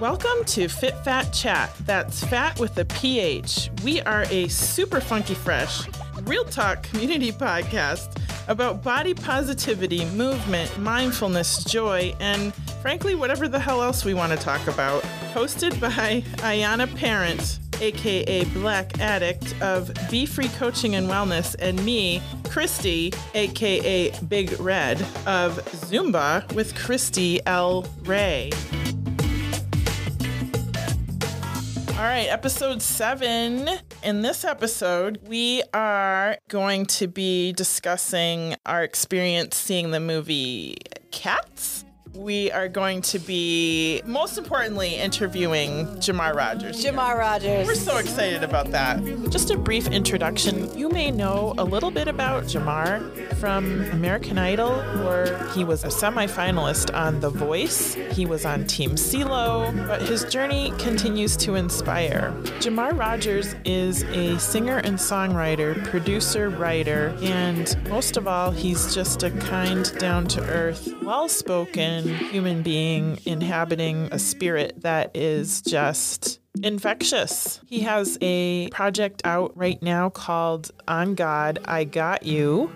Welcome to Fit Phat Chat. That's fat with a PH. We are a super funky fresh, real talk community podcast about body positivity, movement, mindfulness, joy, and frankly, whatever the hell else we want to talk about. Hosted by Ayana Parent, aka Black Addict of Be Free Coaching and Wellness, and me, Christy, aka Big Red of Zumba with Christy L. Ray. All right, episode seven. In this episode, we are going to be discussing our experience seeing the movie Cats. We are going to be, most importantly, interviewing Jamar Rogers. Jamar Rogers. We're so excited about that. Just a brief introduction. You may know a little bit about Jamar from American Idol, where he was a semifinalist on The Voice. He was on Team CeeLo, but his journey continues to inspire. Jamar Rogers is a singer and songwriter, producer, writer, and most of all, he's just a kind, down to earth, well spoken human being inhabiting a spirit that is just infectious. He has a project out right now called On God, I Got You.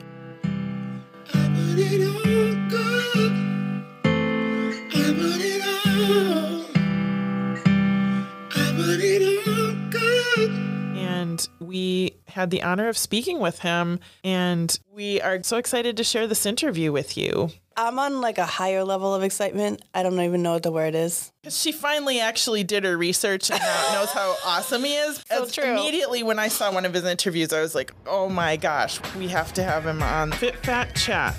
And we had the honor of speaking with him, and we are so excited to share this interview with you. I'm on like a higher level of excitement. I don't even know what the word is. She finally actually did her research and now knows how awesome he is. So true. Immediately when I saw one of his interviews, I was like, oh my gosh, we have to have him on Fit Phat Chat.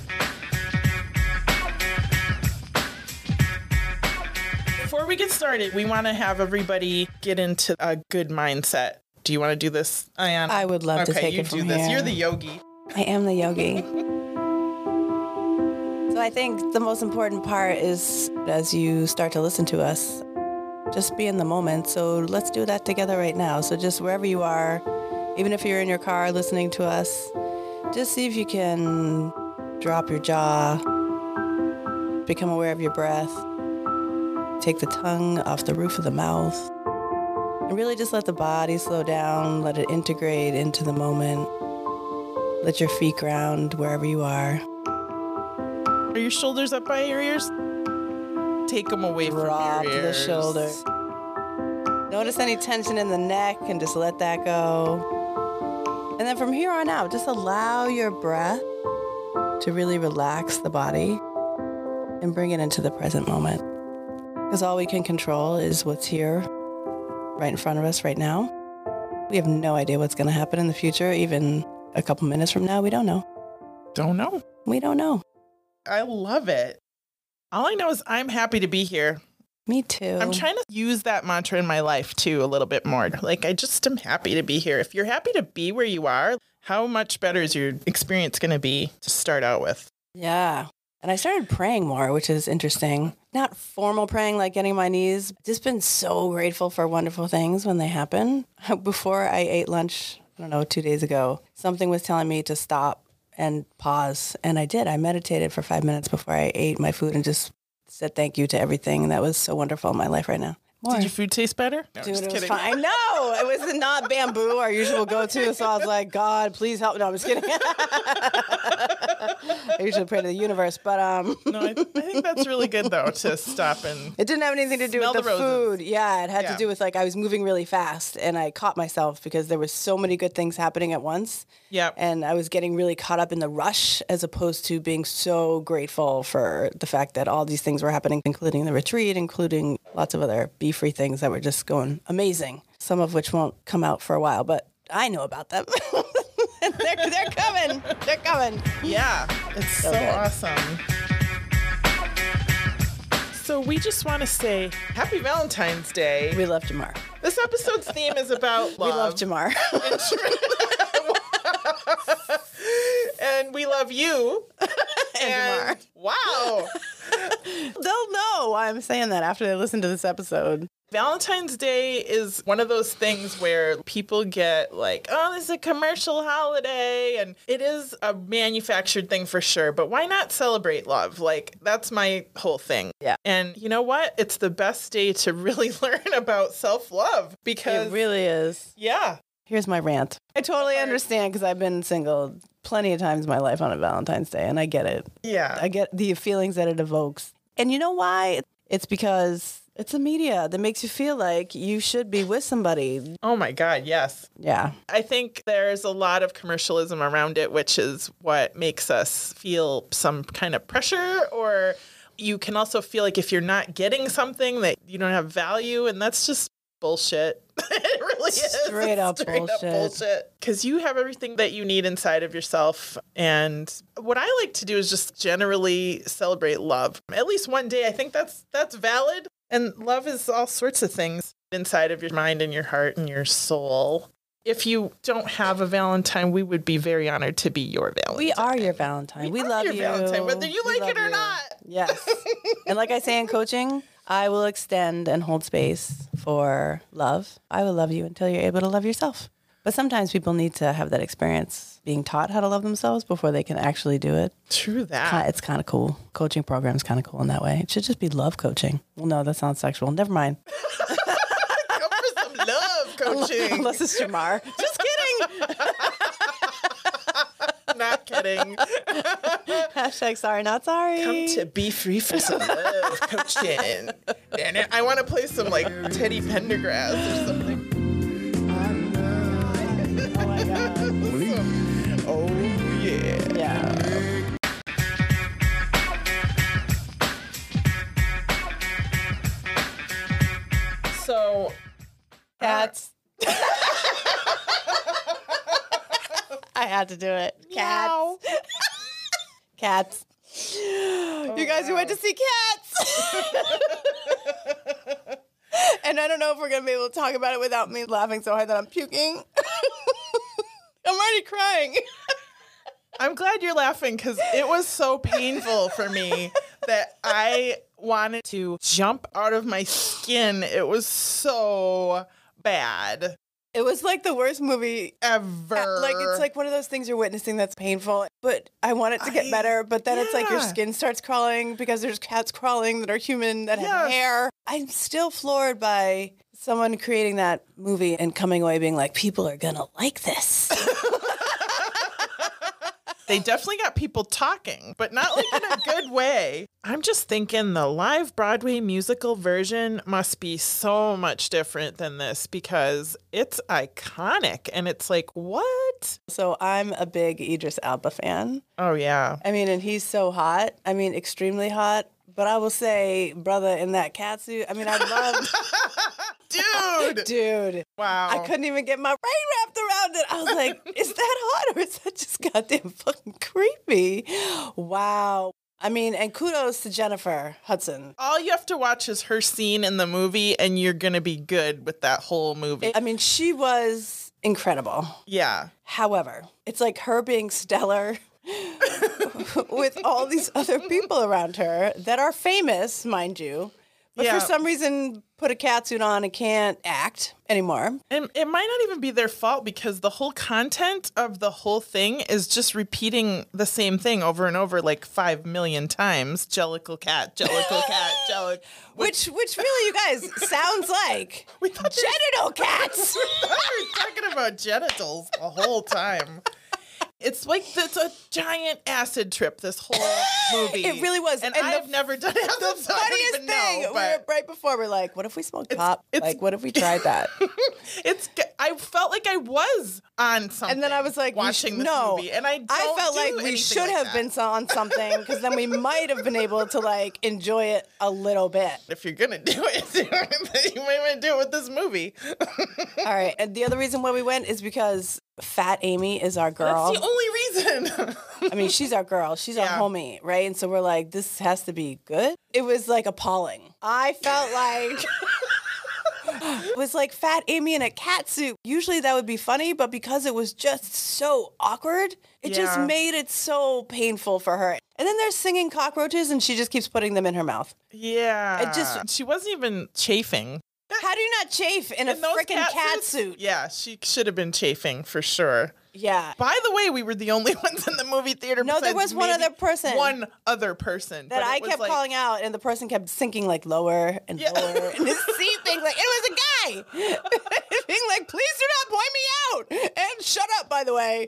Before we get started, we want to have everybody get into a good mindset. Do you want to do this, Ayan? I would love to take you it do from this. here. You're the yogi. I am the yogi. So I think the most important part is as you start to listen to us, just be in the moment. So let's do that together right now. So just wherever you are, even if you're in your car listening to us, just see if you can drop your jaw, become aware of your breath, take the tongue off the roof of the mouth, and really just let the body slow down, let it integrate into the moment. Let your feet ground wherever you are. Are your shoulders up by your ears? Take them away Drop from your the ears. shoulder. Notice any tension in the neck and just let that go. And then from here on out, just allow your breath to really relax the body and bring it into the present moment. Because all we can control is what's here, right in front of us right now. We have no idea what's going to happen in the future, even a couple minutes from now. We don't know. Don't know. We don't know. I love it. All I know is I'm happy to be here. Me too. I'm trying to use that mantra in my life too a little bit more. Like I just am happy to be here. If you're happy to be where you are, how much better is your experience going to be to start out with? Yeah. And I started praying more, which is interesting. Not formal praying like getting on my knees. Just been so grateful for wonderful things when they happen. Before I ate lunch, I don't know, two days ago, something was telling me to stop and pause. And I did. I meditated for five minutes before I ate my food and just said thank you to everything that was so wonderful in my life right now. More. Did your food taste better? No, Dude, it was kidding. fine. No, it was not bamboo, our usual go-to. So I was like, God, please help. No, I'm just kidding. I usually pray to the universe, but um, No, I, I think that's really good though to stop and it didn't have anything to do with the the, food. Yeah, it had Yeah. to do with like I was moving really fast, and I caught myself because there was so many good things happening at once. Yep. And I was getting really caught up in the rush as opposed to being so grateful for the fact that all these things were happening, including the retreat, including lots of other be free things that were just going amazing, some of which won't come out for a while, but I know about them. they're, they're coming. They're coming. Yeah, it's so, good. awesome. So we just want to say happy Valentine's Day. We love Jamar. This episode's theme is about love. We love Jamar. and we love you. and Jamar. Wow. They'll know why I'm saying that after they listen to this episode. Valentine's Day is one of those things where people get like, oh, this is a commercial holiday. And it is a manufactured thing for sure. But why not celebrate love? Like, that's my whole thing. Yeah. And you know what? It's the best day to really learn about self love because, It really is. yeah. Here's my rant. I totally understand because I've been single plenty of times in my life on a Valentine's Day, and I get it. Yeah. I get the feelings that it evokes. And you know why? It's because it's the media that makes you feel like you should be with somebody. oh my God, yes. Yeah. I think there's a lot of commercialism around it, which is what makes us feel some kind of pressure or you can also feel like if you're not getting something that you don't have value and that's just bullshit. it really is. Straight up bullshit. bullshit. Cuz you have everything that you need inside of yourself and what I like to do is just generally celebrate love. At least one day. I think that's that's valid. And love is all sorts of things inside of your mind and your heart and your soul. If you don't have a Valentine, we would be very honored to be your Valentine. We are your Valentine. We, are love your you. Valentine, whether you We like it or you. not. Yes. and like I say in coaching, I will extend and hold space for love. I will love you until you're able to love yourself. But sometimes people need to have that experience being taught how to love themselves before they can actually do it. True that. It's kind of cool. Coaching program's kind of cool in that way. It should just be love coaching. Well, no, that sounds sexual. Never mind. Come for some love coaching. Unless it's Jamar. Just kidding. not kidding. Hashtag sorry, not sorry. Come to be free for some love coaching. And I want to play some like Teddy Pendergrass or something. oh my God. Oh yeah. Yeah. So Cats. Had to do it. Cats. Cats. Oh, you guys, we went to see cats. and I don't know if we're gonna be able to talk about it without me laughing so hard that I'm puking. I'm already crying. I'm glad you're laughing because it was so painful for me that I wanted to jump out of my skin. It was so bad. It was like the worst movie Ever. Uh, like it's like one of those things you're witnessing that's painful, but I want it to get I- better. But then it's like your skin starts crawling because there's cats crawling that are human that have hair. I'm still floored by someone creating that movie and coming away being like, people are gonna like this. they definitely got people talking, but not like in a good way. I'm just thinking the live Broadway musical version must be so much different than this because it's iconic and it's like, what? so I'm a big Idris Elba fan. Oh, yeah. I mean, and he's so hot. I mean, extremely hot. But I will say, brother, in that cat suit. I mean, I love, Dude. dude. Wow. I couldn't even get my brain wrapped around it. I was like, is that hot or is that just goddamn fucking creepy? Wow. I mean, and kudos to Jennifer Hudson. All you have to watch is her scene in the movie, and you're going to be good with that whole movie. I mean, she was incredible. yeah. However, it's like her being stellar with all these other people around her that are famous, mind you, but Yeah. for some reason put a cat suit on and can't act anymore. And it might not even be their fault because the whole content of the whole thing is just repeating the same thing over and over like five million times. Jellicle cat, jellicle cat, jellicle. Which, which really, you guys, sounds like We thought genital cats. we were talking about genitals the whole time. It's like it's a giant acid trip. This whole movie. It really was. and, And I've never done acid. the so funniest thing, know, we were right before, we're like, what if we smoked pot? it's- like, what if we tried that? it's. I felt like I was on something. and then I was like, watching this no. movie, and I don't I felt like we should like have that. been on something because then we might have been able to like enjoy it a little bit. If you're gonna do it. you might want to do it with this movie. All right. And the other reason why we went is because Fat Amy is our girl. That's the only reason. I mean, she's our girl. She's Yeah. our homie, right? And so we're like, this has to be good. It was like appalling. I felt like it was like Fat Amy in a cat suit. Usually that would be funny, but because it was just so awkward, it just made it so painful for her. And then there's just singing cockroaches and she just keeps putting them in her mouth. Yeah. It just- she wasn't even chafing. How do you not chafe in a In those freaking cat, suits? suit? Yeah, she should have been chafing for sure. Yeah. By the way, we were the only ones in the movie theater. No, there was one other person. One other person That I kept like- calling out, and the person kept sinking like lower and Yeah. lower, and his seat being like, it was a guy, being like, please do not point me out, and shut up, by the way,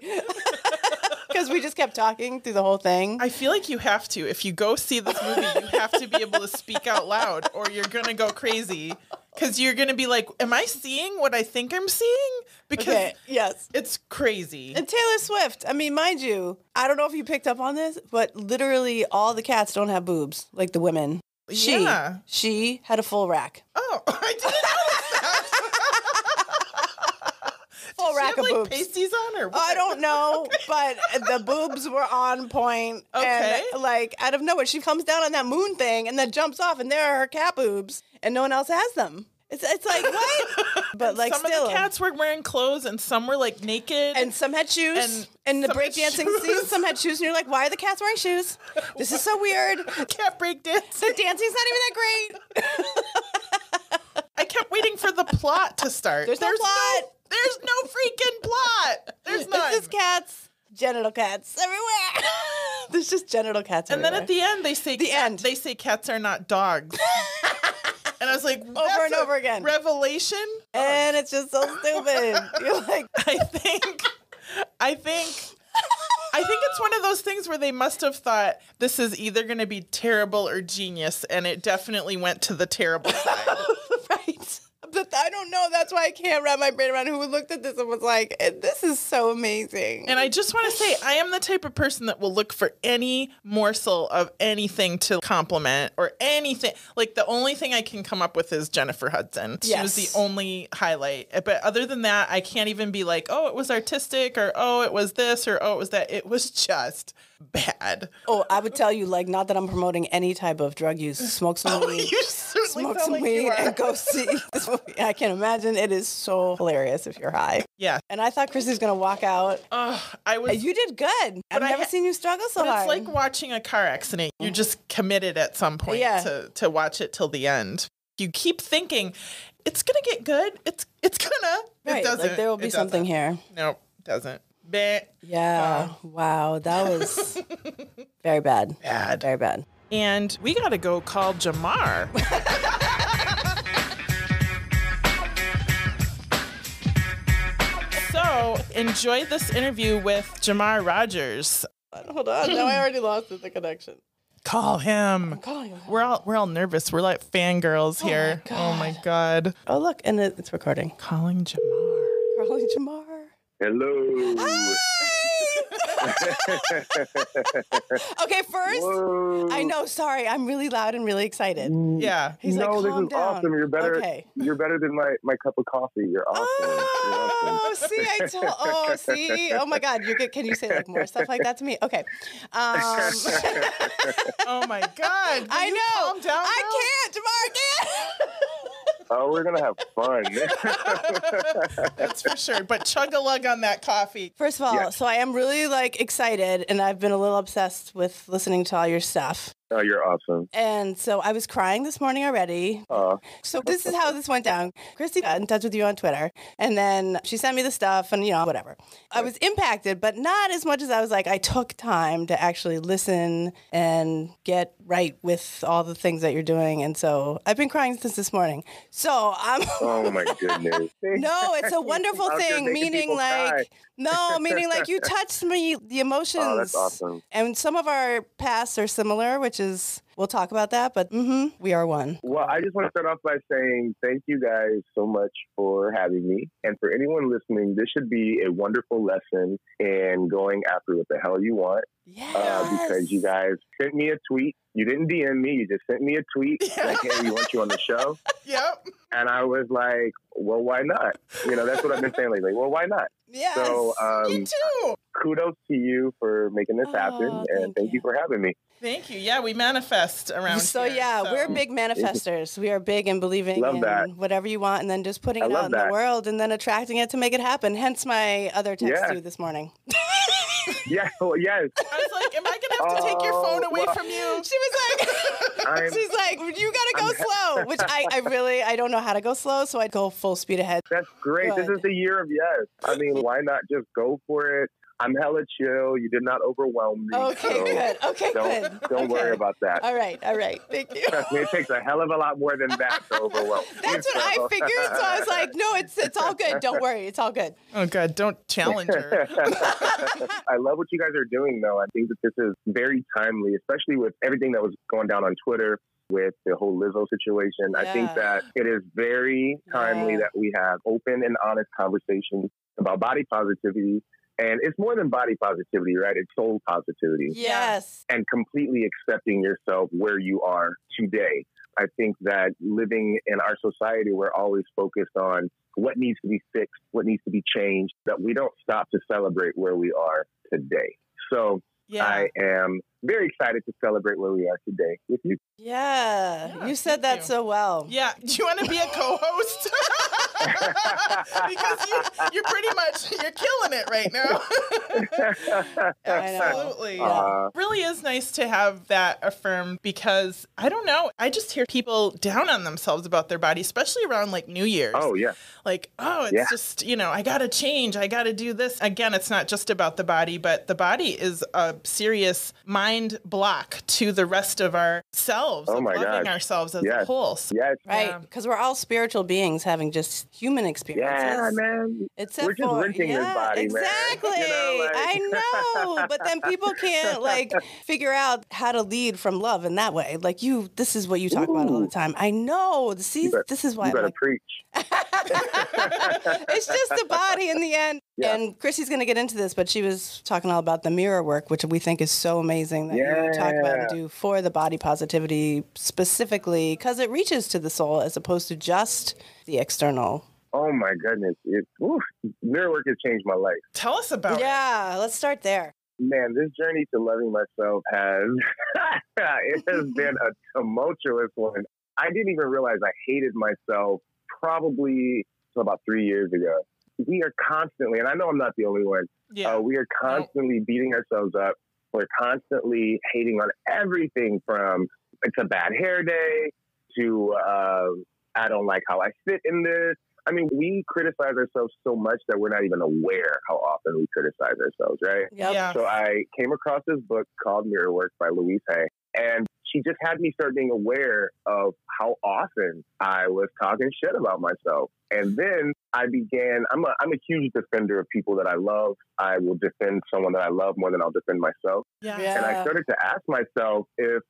because we just kept talking through the whole thing. I feel like you have to. If you go see this movie, you have to be able to speak out loud, or you're gonna go crazy. Because you're gonna be like, "Am I seeing what I think I'm seeing?" Because Okay, yes. it's crazy. And Taylor Swift, I mean, mind you, I don't know if you picked up on this, but literally all the cats don't have boobs like the women. She, Yeah. she had a full rack, oh, I didn't know She rack have of like pasties on her. I don't know, but the boobs were on point. Okay. And like out of nowhere, she comes down on that moon thing and then jumps off, and there are her cat boobs, and no one else has them. It's it's like what? But like some still. of the cats were wearing clothes, and some were like naked. and some had shoes. And And, the breakdancing scene, some had shoes, and you're like, why are the cats wearing shoes? This is so weird. cat break dance. The dancing's not even that great. I kept waiting for the plot to start. There's no plot. There's no freaking plot. There's none. It's just cats, genital cats everywhere. There's just genital cats and then at the end, they say The end. They say cats are not dogs. and I was like, over and over again. Revelation. and oh. it's just so stupid. You're like, I think. I think. I think it's one of those things where they must have thought this is either going to be terrible or genius, and it definitely went to the terrible side. right. But I don't know. That's why I can't wrap my brain around who looked at this and was like, eh, "This is so amazing." And I just want to say, I am the type of person that will look for any morsel of anything to compliment or anything. Like the only thing I can come up with is Jennifer Hudson. She was the only highlight. Eh, but other than that, I can't even be like, oh, it was artistic or oh, it was this or oh, it was that. It was just bad. oh, I would tell you, like, not that I'm promoting any type of drug use. Smoke some Oh, weed. you certainly Smoke some like weed you are. and go see this movie. I can imagine it is so hilarious if you're high. Yeah. And I thought Chrissy's gonna walk out. Oh, I was. You did good. I've never ha- seen you struggle so But hard. it's like watching a car accident. You're mm. just committed at some point Yeah. to, to watch it till the end. You keep thinking, it's gonna get good. It's it's gonna. right, It doesn't. like there will be something here. Nope, doesn't. Bah. Yeah. Uh. Wow, that was very bad. Bad. Very bad. And we gotta go call Jamar. so enjoy this interview with Jamar Rogers. Hold on. Now I already lost the connection. Call him. Calling him. We're all we're all nervous. We're like fangirls oh here. Oh my god. Oh look, and it- it's recording. Calling Jamar. Calling Jamar. Hello. Ah! Okay, first, Whoa. I know. Sorry, I'm really loud and really excited. Yeah. He's no, like, this is down. awesome. You're better. Okay. You're better than my, my cup of coffee. You're awesome. Oh, You're awesome. see, I told. Oh, see. Oh my God, you're good. Can you say like more stuff like that to me? Okay. Um, Oh my god. Will I you know. Calm down. I now? can't, Jamar. I can't. Oh, we're gonna have fun. That's for sure. But chug a lug on that coffee. First of all, Yeah. so I am really like excited, and I've been a little obsessed with listening to all your stuff. oh, you're awesome. And so I was crying this morning already. Uh, So this is how this went down. Christy got in touch with you on Twitter, and then she sent me the stuff, and you know whatever. I was impacted, but not as much as I was like. I took time to actually listen and get right with all the things that you're doing, and so I've been crying since this morning. So I'm. oh my goodness. No, it's a wonderful thing. Meaning, like, cry. no, meaning like you touched me, the emotions. Oh, that's awesome. And some of our pasts are similar, which is we'll talk about that. But hmm we are one. Well, I just want to start off by saying thank you guys so much for having me. And for anyone listening, this should be a wonderful lesson in going after what the hell you want. Yes. Uh, because you guys sent me a tweet. You didn't DM me, you just sent me a tweet yeah. like, hey, we want you on the show. Yep. And I was like, well, why not? You know, that's what I've been saying lately. Well, why not? Yes. So, Me um, too. kudos to you for making this Oh, happen, and thank thank you. you for having me. Thank you. Yeah, we manifest around so here, yeah, so- we're big manifestors. We are big in believing Love in that. whatever you want, and then just putting I it love out in the world, and then attracting it to make it happen. Hence my other text Yeah. to you this morning. yeah, well, yes. I was like, am I gonna have to take your phone Oh, away well- from you? She was like, I'm, she's like, you gotta go I'm- slow. Which I, I really, I don't know how to go slow, so I'd go full speed ahead. that's great. This Good. is the year of yes. I mean, why not just go for it? I'm hella chill. You did not overwhelm me. Okay, so good. Okay, Don't good. don't worry about that. All right, all right. Thank you. Trust me, it takes a hell of a lot more than that to overwhelm. me, That's what I figured. So I was like, no, it's it's all good. Don't worry, it's all good. Oh God, don't challenge her. I love what you guys are doing, though. I think that this is very timely, especially with everything that was going down on Twitter with the whole Lizzo situation. I think that it is very timely Yeah. that we have open and honest conversations about body positivity. And it's more than body positivity, right? It's soul positivity Yes. and completely accepting yourself where you are today. I think that living in our society, we're always focused on what needs to be fixed, what needs to be changed, that we don't stop to celebrate where we are today. So Yeah. I am very excited to celebrate where we are today with you. Yeah. Yeah, you said that you. so well. Yeah. Do you want to be a co-host? because you, you're pretty much you're killing it right now. Absolutely. Uh, really is nice to have that affirmed because I don't know. I just hear people down on themselves about their body, especially around like New Year's. oh, yeah. Like, oh, it's Yeah. just, you know, I got to change. I got to do this. Again, it's not just about the body, but the body is a serious mind block to the rest of ourselves, Oh of my loving gosh. ourselves as a whole. So- Yes. Right. Yeah. Because we're all spiritual beings having just human experiences. Yeah, man. Except We're just for, renting this yeah, body, man. exactly. You know, like- I know, but then people can't like figure out how to lead from love in that way. Like you, this is what you talk about all the time. I know. See, You bet- this is why You I'm better like, preach. it's just the body in the end. Yeah. And Chrissy's going to get into this, but she was talking all about the mirror work, which we think is so amazing that you talk about and Yeah. do for the body positivity specifically because it reaches to the soul as opposed to just the external. Oh, my goodness. It, oof, mirror work has changed my life. Tell us about it. Yeah, let's start there. Man, this journey to loving myself has it has been a tumultuous one. I didn't even realize I hated myself probably until about three years ago. We are constantly, and I know I'm not the only one. Yeah. Uh, we are constantly beating ourselves up. We're constantly hating on everything from it's a bad hair day to uh, I don't like how I fit in this. I mean, we criticize ourselves so much that we're not even aware how often we criticize ourselves, right? Yep. Yeah. So I came across this book called Mirror Work by Louise Hay, and she just had me start being aware of how often I was talking shit about myself. And then I began. I'm a I'm a huge defender of people that I love. I will defend someone that I love more than I'll defend myself. yeah. Yeah. And I started to ask myself if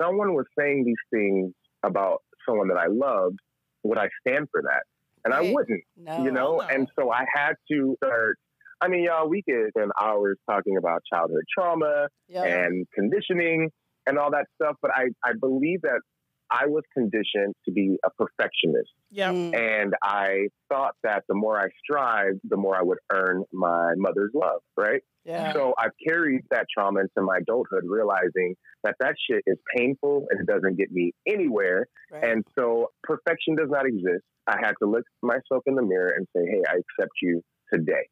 someone was saying these things about someone that I loved, would I stand for that? And I wouldn't No. you know? no. And so I had to start. I mean, y'all, we could spend hours talking about childhood trauma Yep. and conditioning and all that stuff, but I, I believe that I was conditioned to be a perfectionist. Yeah. Mm. And I thought that the more I strived, the more I would earn my mother's love, right? Yeah. So I've carried that trauma into my adulthood, realizing that that shit is painful and it doesn't get me anywhere. Right. And so perfection does not exist. I had to look myself in the mirror and say, hey, I accept you today.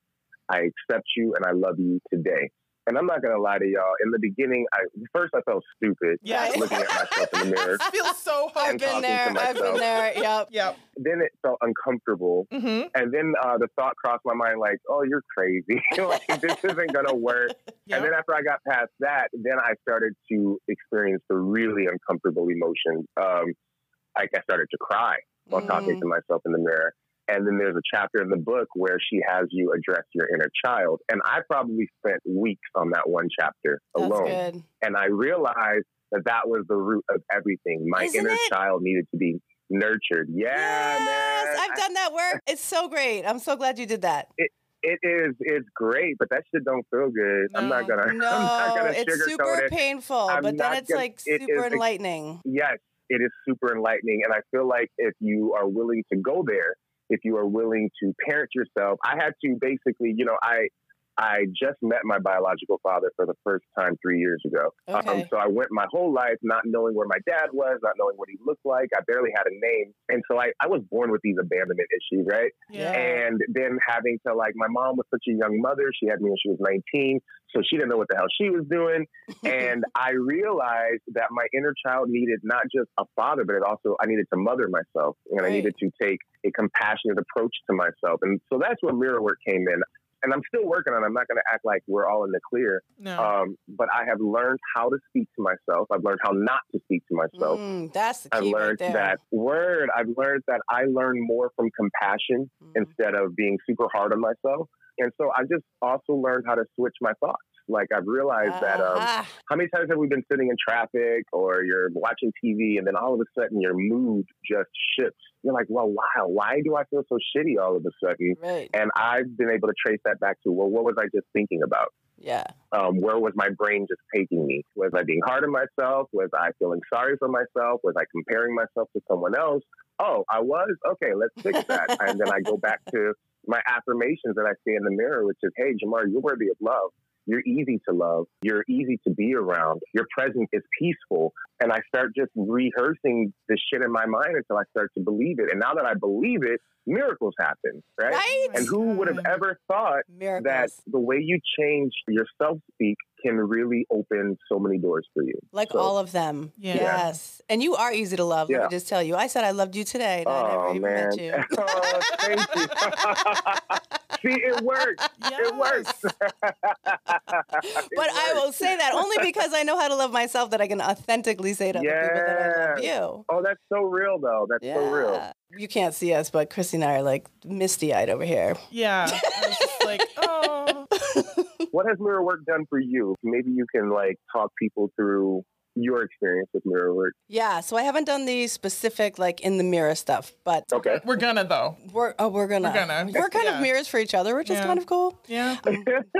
I accept you and I love you today. And I'm not going to lie to y'all. In the beginning, I first I felt stupid Yeah. Right. looking at myself in the mirror. It feels so I've and been talking to there. I've been myself. there. Yep. Yep. Then it felt uncomfortable. Mm-hmm. And then uh, the thought crossed my mind like, oh, you're crazy. like, this isn't going to work. And then after I got past that, then I started to experience the really uncomfortable emotions. Um, like I started to cry while talking Mm. to myself in the mirror. And then there's a chapter in the book where she has you address your inner child. And I probably spent weeks on that one chapter That's alone. good. And I realized that that was the root of everything. My Isn't inner it? child needed to be nurtured. Yeah, yes, man. I've done that work. It's so great. I'm so glad you did that. it is it's great, but that shit don't feel good. I'm not No. gonna No, I'm not gonna it's super it. painful, I'm but then it's gonna- like it super enlightening. Yes, it is super enlightening. And I feel like if you are willing to go there, if you are willing to parent yourself, I had to basically, you know, I I just met my biological father for the first time three years ago. Um, Okay. so I went my whole life not knowing where my dad was, not knowing what he looked like. I barely had a name. And so I, I was born with these abandonment issues, right? Yeah. And then having to, like, my mom was such a young mother. She had me when she was 19. So she didn't know what the hell she was doing. And I realized that my inner child needed not just a father, but it also, I needed to mother myself. And I needed to take a compassionate approach to myself. And so that's where mirror work came in. And I'm still working on it. I'm not going to act like we're all in the clear. no. Um, but I have learned how to speak to myself. I've learned how not to speak to myself. Mm, that's the key I've right learned there. that word. I've learned that I learn more from compassion Mm. instead of being super hard on myself. And so I just also learned how to switch my thoughts. Like I've realized that um, Ah, how many times have we been sitting in traffic or you're watching TV and then all of a sudden your mood just shifts? You're like, well, wow, why do I feel so shitty all of a sudden? right. And I've been able to trace that back to, well, what was I just thinking about? Yeah. um, where was my brain just taking me? Was I being hard on myself? Was I feeling sorry for myself? Was I comparing myself to someone else? Oh, I was? Okay, let's fix that. and then I go back to my affirmations that I see in the mirror, which is, hey, Jamar, you're worthy of love. You're easy to love. You're easy to be around. Your presence is peaceful. And I start just rehearsing this shit in my mind until I start to believe it. And now that I believe it, miracles happen, right? Right? And who would have mm. ever thought Miracles. that the way you change your self speak can really open so many doors for you. like So- all of them. Yeah. Yes. And you are easy to love. Let me just tell you. I said I loved you today. And I never Oh even man! met you. oh, thank you. See, it works. It works. But I will say that only because I know how to love myself that I can authentically say to other people that I love you. Oh, that's so real, though. That's Yeah. so real. You can't see us, but Chrissy and I are like misty eyed over here. yeah. I was just like, oh. What has mirror work done for you? Maybe you can like talk people through your experience with mirror work. Yeah, so I haven't done the specific like in the mirror stuff, but Okay. We're gonna though. we're oh we're gonna We're gonna. we're kind Yeah. of mirrors for each other, which is kind of cool. Yeah.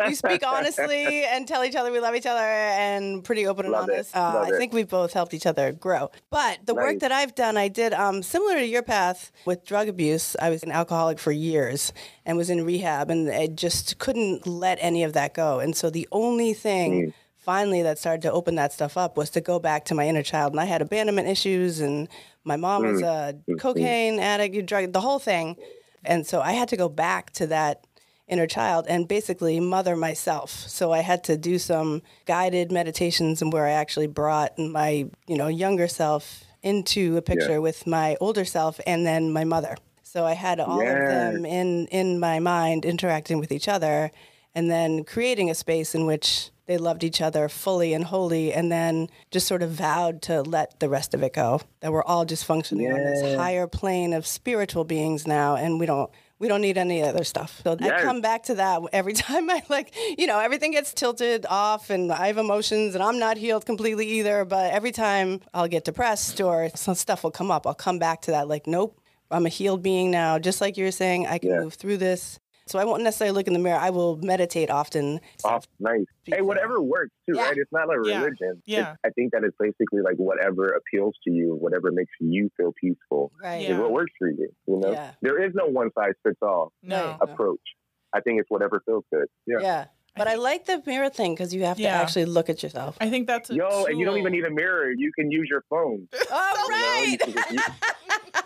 We speak honestly and tell each other we love each other and pretty open and Love it. honest. Uh, I think we've both helped each other grow. But the work that I've done, I did um, similar to your path with drug abuse. I was an alcoholic for years and was in rehab, and I just couldn't let any of that go. And so the only thing. Mm. Finally, that started to open that stuff up was to go back to my inner child, and I had abandonment issues, and my mom was mm, a mm, mm. cocaine addict, you drug, the whole thing, and so I had to go back to that inner child and basically mother myself. So I had to do some guided meditations and where I actually brought my, you know, younger self into a picture with my older self and then my mother. So I had all of them in in my mind interacting with each other and then creating a space in which they loved each other fully and wholly and then just sort of vowed to let the rest of it go. That we're all just functioning on this higher plane of spiritual beings now and we don't we don't need any other stuff. So I come back to that every time I like, you know, everything gets tilted off and I have emotions and I'm not healed completely either. But every time I'll get depressed or some stuff will come up, I'll come back to that like, nope, I'm a healed being now. Just like you were saying, I can Yeah. move through this. So I won't necessarily look in the mirror. I will meditate often. Oh, nice. Hey, whatever works too, Yeah. right? It's not like religion. Yeah. It's- I think that it's basically like whatever appeals to you, whatever makes you feel peaceful Right. Yeah. is what works for you. You know, Yeah. there is no one size fits all No. Right. approach. I think it's whatever feels good. Yeah. Yeah. But I like the mirror thing because you have to actually look at yourself. I think that's a Yo, and you don't even need a mirror. You can use your phone. All You know, you, can you-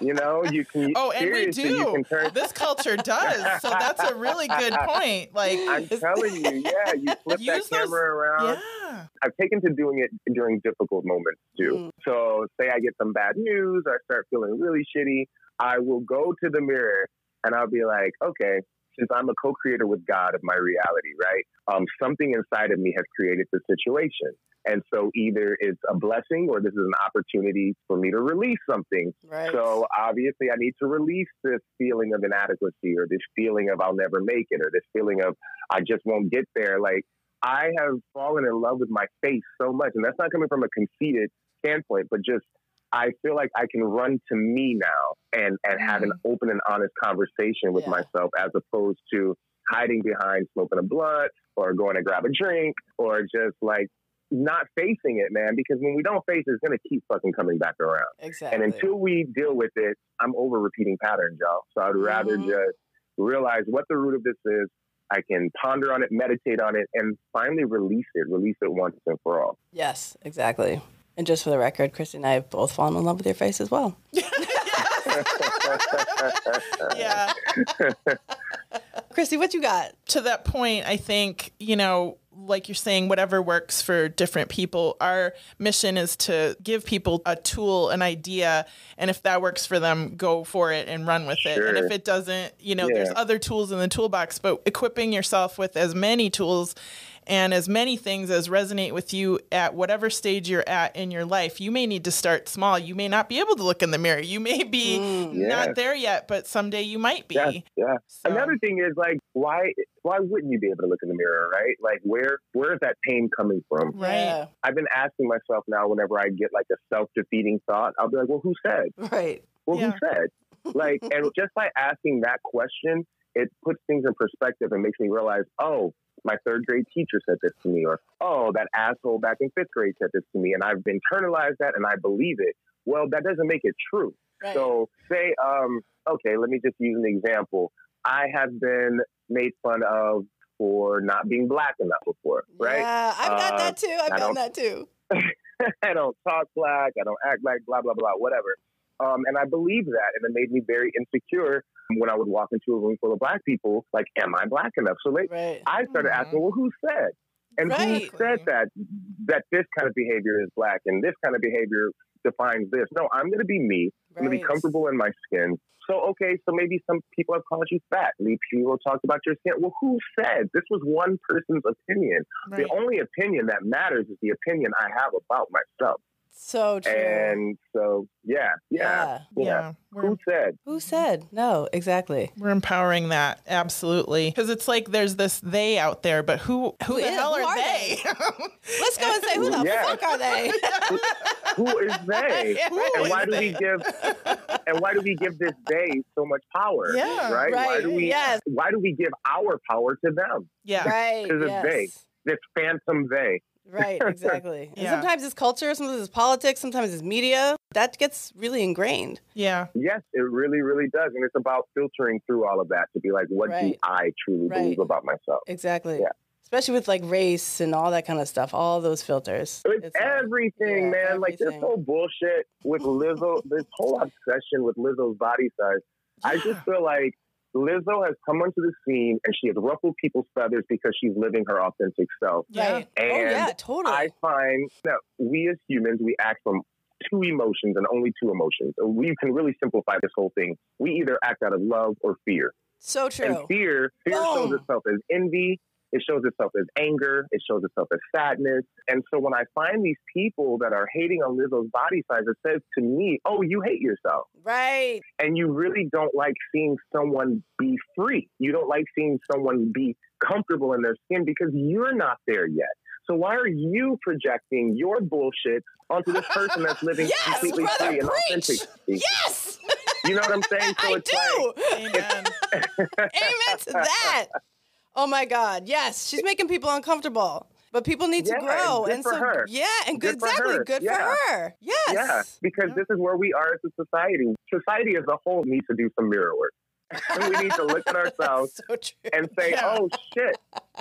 you know, you can. Oh, and we seriously, You do. can turn, This culture does. So that's a really good point. Like, I'm telling you, yeah, you flip that Use those- camera around. yeah. I've taken to doing it during difficult moments too. Mm. So, say I get some bad news, or I start feeling really shitty, I will go to the mirror and I'll be like, okay, since I'm a co-creator with God of my reality, right? Um, something inside of me has created the situation. And so either it's a blessing or this is an opportunity for me to release something. Right. So obviously, I need to release this feeling of inadequacy or this feeling of I'll never make it or this feeling of I just won't get there. Like, I have fallen in love with my face so much. And that's not coming from a conceited standpoint, but just I feel like I can run to me now and, and have an open and honest conversation with Yeah. myself as opposed to hiding behind smoking a blunt or going to grab a drink or just like not facing it, man. Because when we don't face it, it's going to keep fucking coming back around. exactly. And until we deal with it, I'm over repeating patterns, y'all. So I'd rather Mhm. just realize what the root of this is, I can ponder on it, meditate on it, and finally release it, release it once and for all. Yes, exactly. And just for the record, Christy and I have both fallen in love with your face as well. yeah. Christy, what you got? To that point, I think, you know, like you're saying, whatever works for different people, our mission is to give people a tool, an idea, and if that works for them, go for it and run with it. And if it doesn't, you know, there's other tools in the toolbox, but equipping yourself with as many tools and as many things as resonate with you at whatever stage you're at in your life. You may need to start small. You may not be able to look in the mirror. You may be mm, not Yes. there yet, but someday you might be. Yeah, yeah. So- Another thing is like, why why wouldn't you be able to look in the mirror, right? Like, where where is that pain coming from? Right. Yeah, I've been asking myself now, whenever I get like a self defeating thought, I'll be like, well, who said? right. Well, Yeah. who said? Like, and just by asking that question, it puts things in perspective and makes me realize, oh, my third grade teacher said this to me, or oh, that asshole back in fifth grade said this to me, and I've internalized that and I believe it. Well, that doesn't make it true. Right. So, say, um, okay, let me just use an example. I have been made fun of for not being black enough before, right? Yeah, I've got Uh, that too. I've done that too. I don't talk black, I don't act like blah blah blah, whatever. Um, and I believe that, and it made me very insecure when I would walk into a room full of black people. Like, am I black enough? So like, Right. I started Mhm. asking, well, who said? And Right. who said that that this kind of behavior is black and this kind of behavior defines this? No, I'm going to be me. I'm going to be comfortable in my skin. So okay, so maybe some people have called you fat. Maybe people talked about your skin. Well, who said? This was one person's opinion. Right. The only opinion that matters is the opinion I have about myself. So true. And so, yeah, yeah, yeah. yeah. yeah. Who said? Who said? No, exactly. we're empowering that absolutely because it's like there's this they out there, but who who, Who the is- hell who are, are they? Let's go and say, who the Yeah. fuck are they? Who is they? Who and is why do we give? And why do we give this they so much power? Yeah. right. Why do we? yes. Why do we give our power to them? yeah, right. Because it's yes. they. This phantom they. Right, exactly. And Yeah. sometimes it's culture, sometimes it's politics, sometimes it's media. That gets really ingrained. yeah, Yes, it really, really does, and it's about filtering through all of that to be like, what do I truly Right. believe about myself? Exactly. Yeah. Especially with like race and all that kind of stuff, all those filters. It's, uh, everything, yeah, man. Like this whole bullshit with Lizzo, this whole obsession with Lizzo's body size. I just feel like Lizzo has come onto the scene and she has ruffled people's feathers because she's living her authentic self. yeah, Right. oh, And yeah, totally. I find that we as humans, we act from two emotions and only two emotions. We can really simplify this whole thing. We either act out of love or fear. so true. And fear, fear shows oh. itself as envy. It shows itself as anger. It shows itself as sadness. And so when I find these people that are hating on Lizzo's body size, it says to me, oh, you hate yourself. Right. And you really don't like seeing someone be free. You don't like seeing someone be comfortable in their skin because you're not there yet. So why are you projecting your bullshit onto this person that's living Yes, completely brother, free and authentic? Yes. You know what I'm saying? So I it's do. amen. Amen to that. Oh my God. Yes. She's making people uncomfortable. But people need to Yeah, grow. good and for so her. yeah, and good, Good exactly. her. Good Yeah. for her. Yes. Yeah, because Yeah. this is where we are as a society. Society as a whole needs to do some mirror work. We need to look at ourselves so and say, Yeah. oh shit,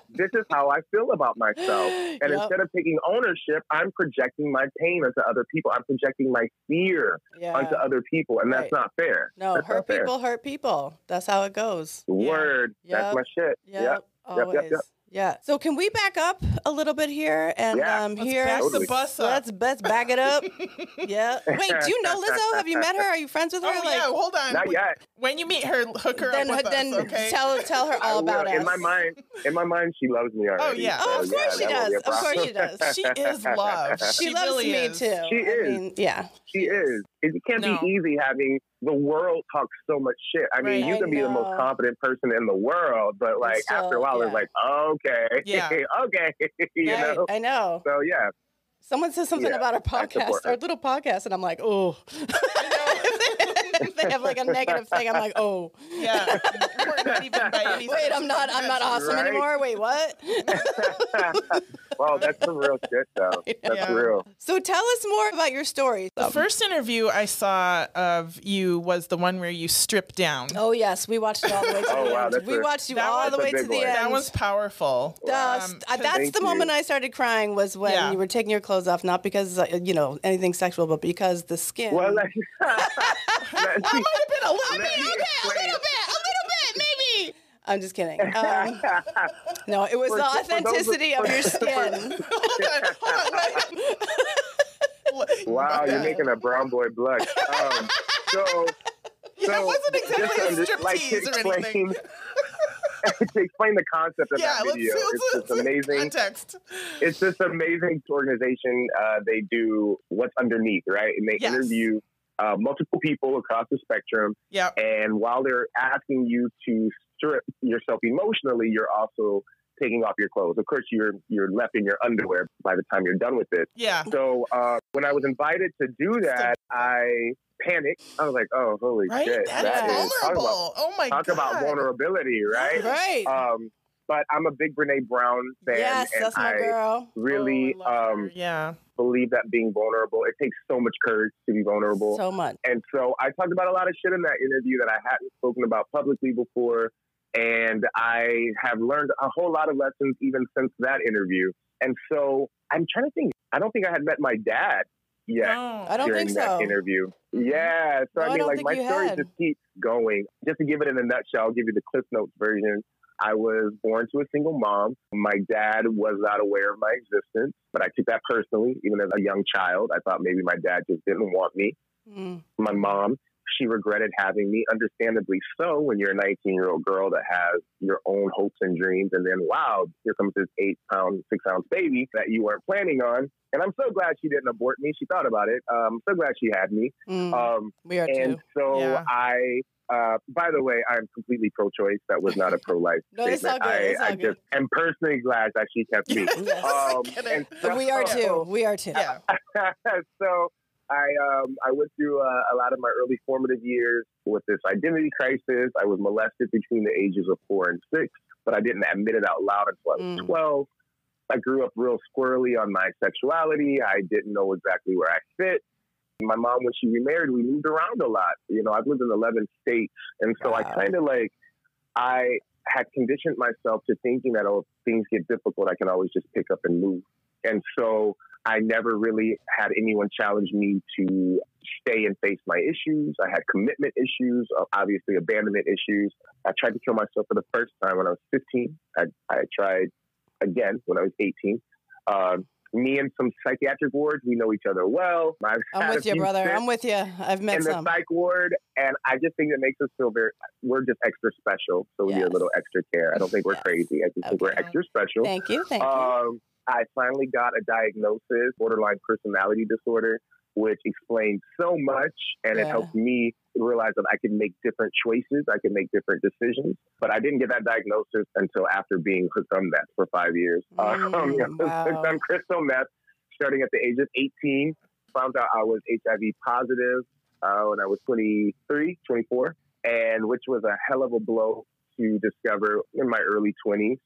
this is how I feel about myself. And Yep. instead of taking ownership, I'm projecting my pain onto other people. I'm projecting my fear yeah. onto other people. And that's Right. not fair. No, that's hurt people hurt people. That's how it goes. Word. Yep. That's my shit. Yep. Yep. Always. yep, yep. Yeah. So can we back up a little bit here and Yeah. um Let's here back Totally. the bus up. let's let's back it up. yeah. Wait, do you know Lizzo? Have you met her? Are you friends with her? Oh like yeah, hold on. Not yet. When you meet her, hook her then up with then us, okay? tell tell her all will. about us. in my mind, in my mind, she loves me already. Oh yeah. Oh, of So, course she does. Of course she does. she is love. She, She, loves really me is. too. She I is. mean, yeah. She is. It can't No. be easy having the world talks so much shit. I mean, Right. you I can be the most confident person in the world, but like still, after a while, yeah. it's like, okay, Yeah. okay, you Right, know. I know. So yeah, Someone says something Yeah, about our podcast, our little podcast, and I'm like, oh. if they have like a negative thing, I'm like, oh, Yeah. Even by wait, I'm not, I'm not awesome Right. anymore. Wait, what? wow, that's some real shit, though. That's Yeah. real. so tell us more about your story. The first interview I saw of you was the one where you stripped down. Oh yes, we watched it all the way to Oh, the wow, end. that's We a- watched you all the way to the one. end. That was powerful. Um, that's Thank the you. moment I started crying was when Yeah. you were taking your clothes off, not because uh, you know anything sexual, but because the skin. Well, like, let me, been a little let me explain. maybe. I'm just kidding. Um, no, it was For- the those of- authenticity of your skin. Wow, you're making a brown boy blush. Um, so, Yeah, so it wasn't exactly just a under- like, to striptease or anything. explain, to explain the concept of Yeah, that video, let's, it's let's, this amazing. context. It's this amazing organization. Uh, they do what's underneath, right? And they Yes. interview uh, multiple people across the spectrum. Yeah. And while they're asking you to strip yourself emotionally, you're also taking off your clothes. Of course, you're you're left in your underwear by the time you're done with it. Yeah. So uh, when I was invited to do that, I panicked. I was like, "Oh, holy Right? shit! That that is is talk about vulnerable. oh my talk god. about vulnerability, right?" right. Um, but I'm a big Brene Brown fan, yes, and that's my I girl. really Oh, I love her. um, yeah. believe that being vulnerable. It takes so much courage to be vulnerable. So much. And so I talked about a lot of shit in that interview that I hadn't spoken about publicly before. And I have learned a whole lot of lessons even since that interview. And so I'm trying to think. I don't think I had met my dad yet No. I don't during think that so. interview. Yeah. So No, I I mean, don't like my story had. just keeps going. Just to give it in a nutshell, I'll give you the Cliff Notes version. I was born to a single mom. My dad was not aware of my existence, but I took that personally. Even as a young child, I thought maybe my dad just didn't want me. Mm. My mom, she regretted having me, understandably so, when you're a 19 year old girl that has your own hopes and dreams. And then, wow, here comes this eight pound, six ounce baby that you weren't planning on. And I'm so glad she didn't abort me. She thought about it. Um, so glad she had me. Mm. Um, we are and too. so Yeah. I, uh, by the way, I'm completely pro-choice. That was not a pro-life No, statement. I, I just am personally glad that she kept me. Yes. um, and so, we are too. We are too. Yeah. so I um, I went through uh, a lot of my early formative years with this identity crisis. I was molested between the ages of four and six, but I didn't admit it out loud until I was Mm. 12. I grew up real squirrely on my sexuality. I didn't know exactly where I fit. My mom, when she remarried, we moved around a lot. You know, I've lived in 11 states. And so I kind of like, I had conditioned myself to thinking that, oh, if things get difficult, I can always just pick up and move. And so I never really had anyone challenge me to stay and face my issues. I had commitment issues, uh, obviously abandonment issues. I tried to kill myself for the first time when I was 15. I, I tried again when I was 18. Um, me and some psychiatric wards, we know each other well. I've I'm with you, brother. I'm with you. I've met in the some. psych ward, and I just think it makes us feel very. We're just extra special, so we need a little extra care. I don't think we're Yes. crazy. I just think we're extra special. Thank you. Thank you. Um, I finally got a diagnosis, borderline personality disorder, which explained so much, and it Yeah. helped me realize that I could make different choices, I could make different decisions. But I didn't get that diagnosis until after being hooked on meth for five years. Mm, um, I was wow. hooked on crystal meth, starting at the age of 18. Found out I was HIV positive uh, when I was 23, 24, and which was a hell of a blow to discover in my early 20s.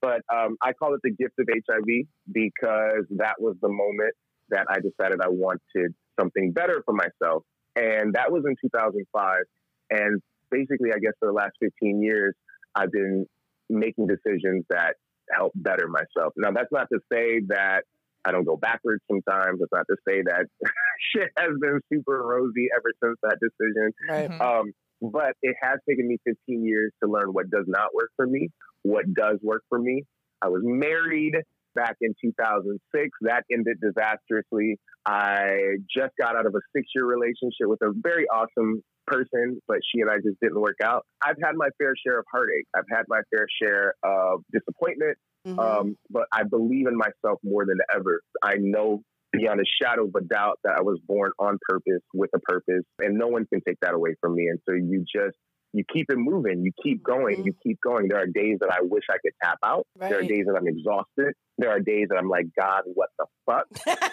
But um, I call it the gift of HIV because that was the moment that I decided I wanted something better for myself. And that was in 2005. And basically, I guess for the last 15 years, I've been making decisions that help better myself. Now, that's not to say that I don't go backwards sometimes. It's not to say that shit has been super rosy ever since that decision. right. Mhm. Um, but it has taken me 15 years to learn what does not work for me, what does work for me. I was married back in 2006. That ended disastrously. I just got out of a six year relationship with a very awesome person, but she and I just didn't work out. I've had my fair share of heartache. I've had my fair share of disappointment. Mhm. Um, but I believe in myself more than ever. I know beyond a shadow of a doubt that I was born on purpose with a purpose, and no one can take that away from me. And so you just you keep it moving, you keep going, Mhm. you keep going. There are days that I wish I could tap out. There are days that I'm exhausted. There are days that I'm like, God, what the fuck?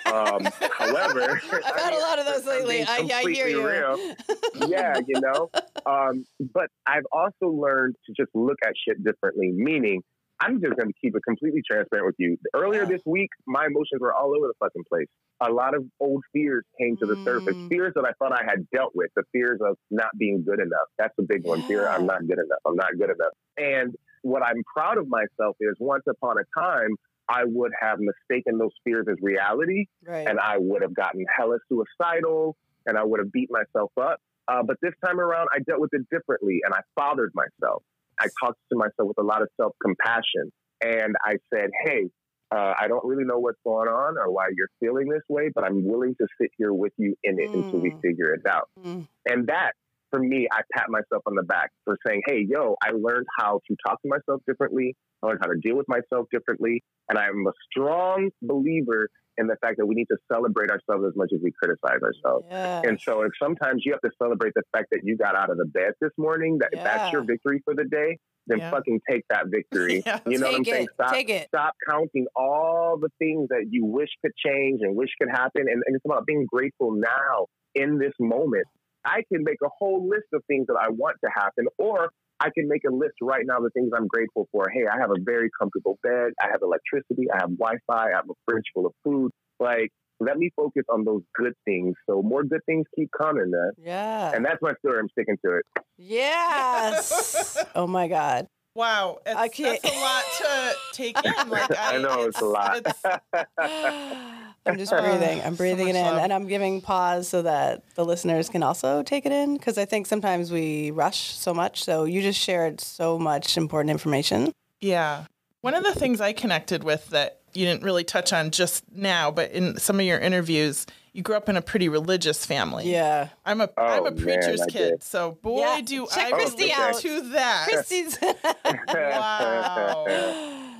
Um, however, I've had a lot of those lately. I, I hear you. real. yeah, you know. Um, but I've also learned to just look at shit differently. Meaning, I'm just going to keep it completely transparent with you. Earlier this week, my emotions were all over the fucking place. A lot of old fears came to the surface. Mm. Fears that I thought I had dealt with. The fears of not being good enough. That's a big one. Fear I'm not good enough. I'm not good enough. And what I'm proud of myself is once upon a time, I would have mistaken those fears as reality Right. and I would have gotten hella suicidal and I would have beat myself up. Uh, but this time around, I dealt with it differently and I fathered myself. I talked to myself with a lot of self compassion and I said, hey, uh, I don't really know what's going on or why you're feeling this way, but I'm willing to sit here with you in it until we Mm. figure it out. Mm. And that, for me, I pat myself on the back for saying, hey, yo, I learned how to talk to myself differently. I learned how to deal with myself differently. And I'm a strong believer in the fact that we need to celebrate ourselves as much as we criticize ourselves. Yeah. And so if sometimes you have to celebrate the fact that you got out of the bed this morning, that if that's your victory for the day, then Yeah. fucking take that victory. Yeah. You know what I'm Take saying? Stop Take it. stop counting all the things that you wish could change and wish could happen. And, and it's about being grateful now in this moment. I can make a whole list of things that I want to happen, or I can make a list right now of the things I'm grateful for. Hey, I have a very comfortable bed. I have electricity. I have Wi Fi. I have a fridge full of food. Like, let me focus on those good things. So more good things keep coming, man. Yeah. And that's my story. I'm sticking to it. Yes. oh my God. Wow, it's, I can't- that's a lot to take in. Like I, I know it's a lot. it's- I'm just breathing. I'm So breathing it in, love. and I'm giving pause so that the listeners can also take it in because I think sometimes we rush so much. So you just shared so much important information. Yeah. One of the things I connected with that you didn't really touch on just now, but in some of your interviews, you grew up in a pretty religious family. Yeah. I'm a Oh, am a preacher's I kid, did. so boy Yeah, do check I Christy relate out. to that. Christy's. Wow.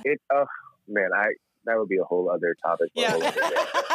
it oh man, I that would be a whole other topic. Yeah. whole other